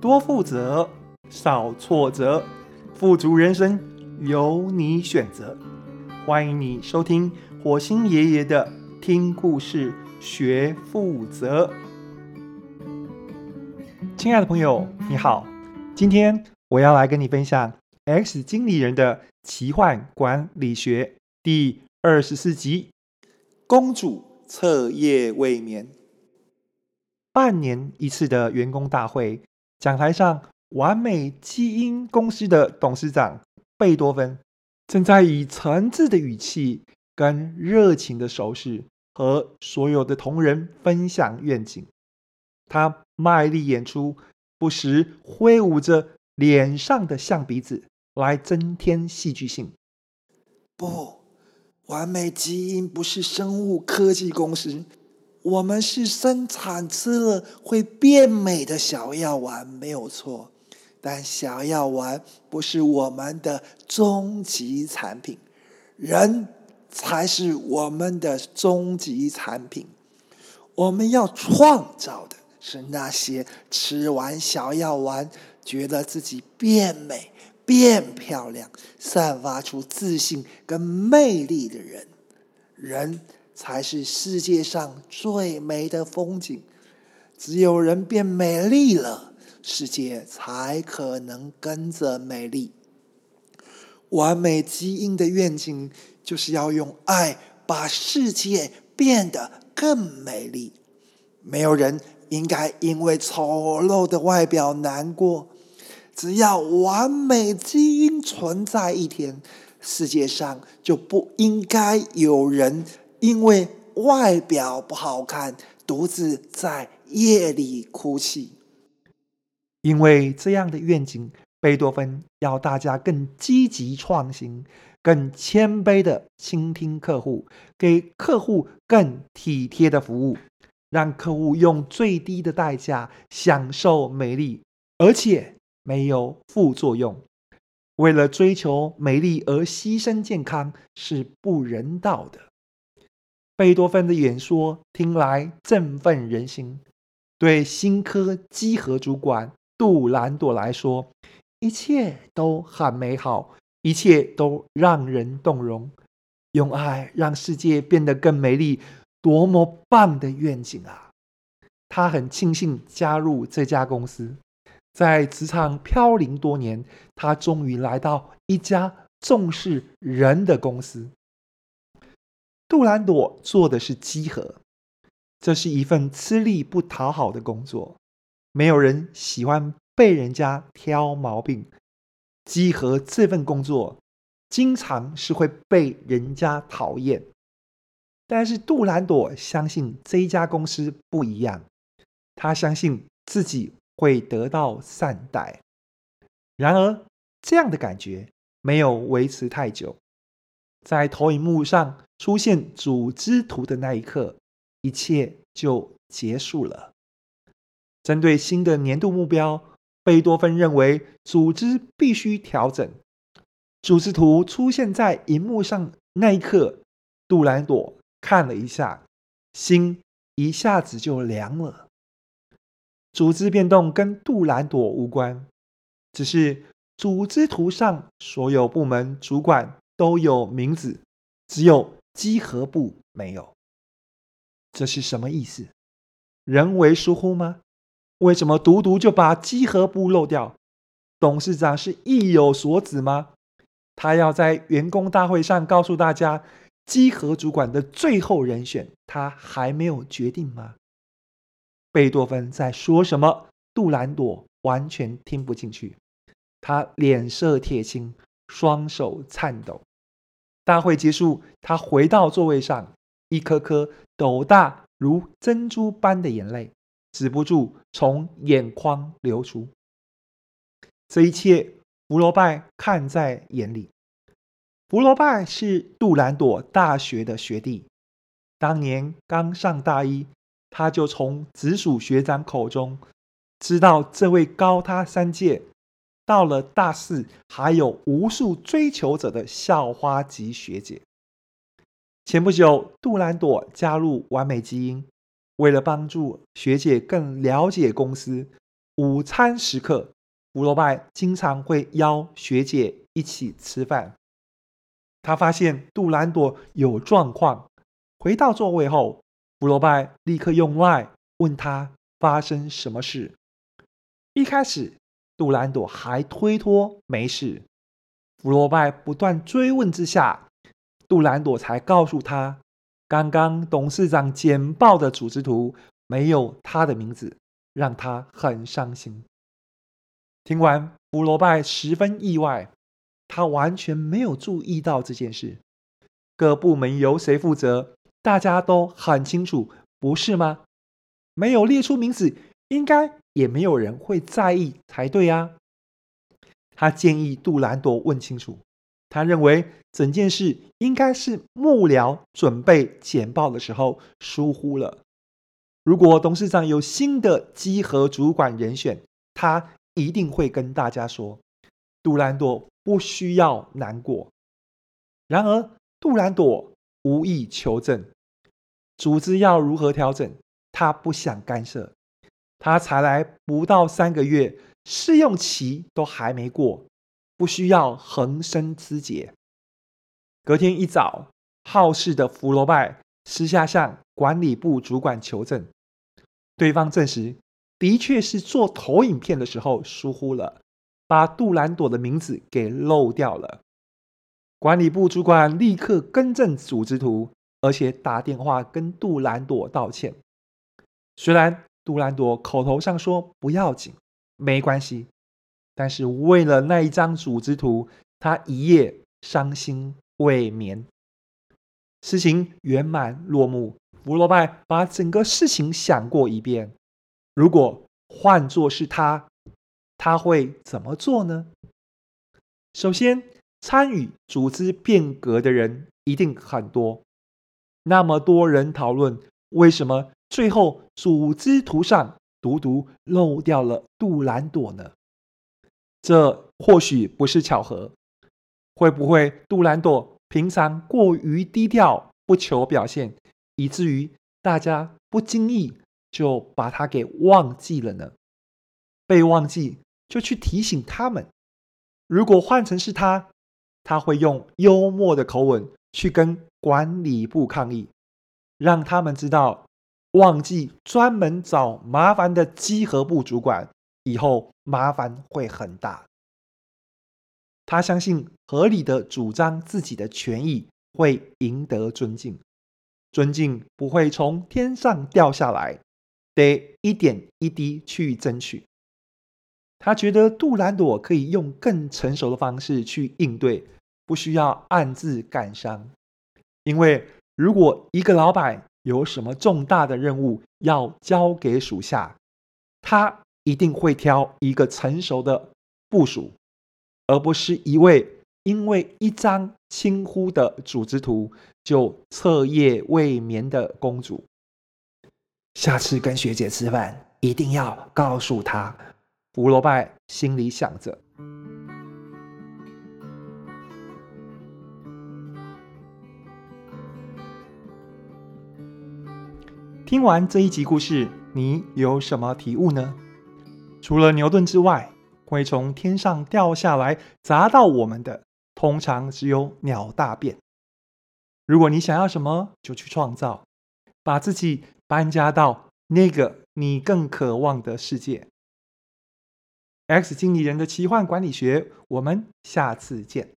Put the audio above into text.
多负责，少挫折，富足人生由你选择。欢迎你收听火星爷爷的听故事学负责。亲爱的朋友，你好，今天我要来跟你分享《X 经理人的奇幻管理学》第二十四集：公主彻夜未眠。半年一次的员工大会。讲台上，完美基因公司的董事长贝多芬正在以诚挚的语气跟热情的手势和所有的同仁分享愿景。他卖力演出，不时挥舞着脸上的象鼻子来增添戏剧性。不，完美基因不是生物科技公司。我们是生产吃了会变美的小药丸，没有错。但小药丸不是我们的终极产品，人才是我们的终极产品。我们要创造的是那些吃完小药丸，觉得自己变美、变漂亮、散发出自信跟魅力的人。人。才是世界上最美的风景。只有人变美丽了，世界才可能跟着美丽。完美基因的愿景就是要用爱把世界变得更美丽。没有人应该因为丑陋的外表难过。只要完美基因存在一天，世界上就不应该有人。因为外表不好看，独自在夜里哭泣。因为这样的愿景，贝多芬要大家更积极创新，更谦卑地倾听客户，给客户更体贴的服务，让客户用最低的代价享受美丽，而且没有副作用。为了追求美丽而牺牲健康，是不人道的。贝多芬的演说听来振奋人心，对新科稽核主管杜兰朵来说，一切都很美好，一切都让人动容。用爱让世界变得更美丽，多么棒的愿景啊！他很庆幸加入这家公司，在职场飘零多年，他终于来到一家重视人的公司。杜兰朵做的是稽核，这是一份吃力不讨好的工作。没有人喜欢被人家挑毛病。稽核这份工作经常是会被人家讨厌。但是杜兰朵相信这一家公司不一样，他相信自己会得到善待。然而，这样的感觉没有维持太久。在投影幕上出现组织图的那一刻，一切就结束了。针对新的年度目标，贝多芬认为组织必须调整。组织图出现在荧幕上那一刻，杜兰朵看了一下，心一下子就凉了。组织变动跟杜兰朵无关，只是组织图上所有部门主管。都有名字，只有稽核部没有。这是什么意思？人为疏忽吗？为什么独独就把稽核部漏掉？董事长是意有所指吗？他要在员工大会上告诉大家，稽核主管的最后人选他还没有决定吗？贝多芬在说什么？杜兰朵完全听不进去，他脸色铁青，双手颤抖。大会结束，他回到座位上，一颗颗斗大如珍珠般的眼泪止不住从眼眶流出。这一切，福罗拜看在眼里。福罗拜是杜兰朵大学的学弟，当年刚上大一，他就从直属学长口中知道这位高他三届。到了大四，还有无数追求者的校花级学姐。前不久，杜兰朵加入完美基因，为了帮助学姐更了解公司，午餐时刻，福楼拜经常会邀学姐一起吃饭。他发现杜兰朵有状况，回到座位后，福楼拜立刻用 LINE 问他发生什么事。一开始，杜兰朵还推脱没事。福楼拜不断追问之下，杜兰朵才告诉他，刚刚董事长简报的组织图没有他的名字，让他很伤心。听完，福楼拜十分意外，他完全没有注意到这件事。各部门由谁负责，大家都很清楚，不是吗？没有列出名字，应该也没有人会在意才对啊。他建议杜兰朵问清楚。他认为整件事应该是幕僚准备简报的时候疏忽了。如果董事长有新的稽核主管人选，他一定会跟大家说。杜兰朵不需要难过。然而，杜兰朵无意求证，组织要如何调整，他不想干涉。他才来不到三个月。试用期都还没过，不需要横生枝节。隔天一早，好事的福楼拜私下向管理部主管求证，对方证实的确是做投影片的时候疏忽了，把杜兰朵的名字给漏掉了。管理部主管立刻更正组织图，而且打电话跟杜兰朵道歉。虽然杜兰朵口头上说不要紧。没关系，但是为了那一张组织图，他一夜伤心未眠。事情圆满落幕，福楼拜把整个事情想过一遍。如果换作是他，他会怎么做呢？首先，参与组织变革的人一定很多，那么多人讨论，为什么最后组织图上，独独漏掉了杜兰朵呢？这或许不是巧合，会不会杜兰朵平常过于低调，不求表现，以至于大家不经意就把他给忘记了呢？被忘记就去提醒他们。如果换成是他，他会用幽默的口吻去跟管理部抗议，让他们知道。忘记专门找麻烦的稽核部主管，以后麻烦会很大。他相信合理的主张自己的权益会赢得尊敬，尊敬不会从天上掉下来，得一点一滴去争取。他觉得杜兰朵可以用更成熟的方式去应对，不需要暗自感伤，因为如果一个老板，有什么重大的任务要交给属下，他一定会挑一个成熟的部署，而不是一位因为一张轻忽的组织图就彻夜未眠的公主。下次跟学姐吃饭，一定要告诉她。福楼拜心里想着。听完这一集故事，你有什么体悟呢？除了牛顿之外，会从天上掉下来砸到我们的，通常只有鸟大便。如果你想要什么，就去创造，把自己搬家到那个你更渴望的世界。X 经理人的奇幻管理学，我们下次见。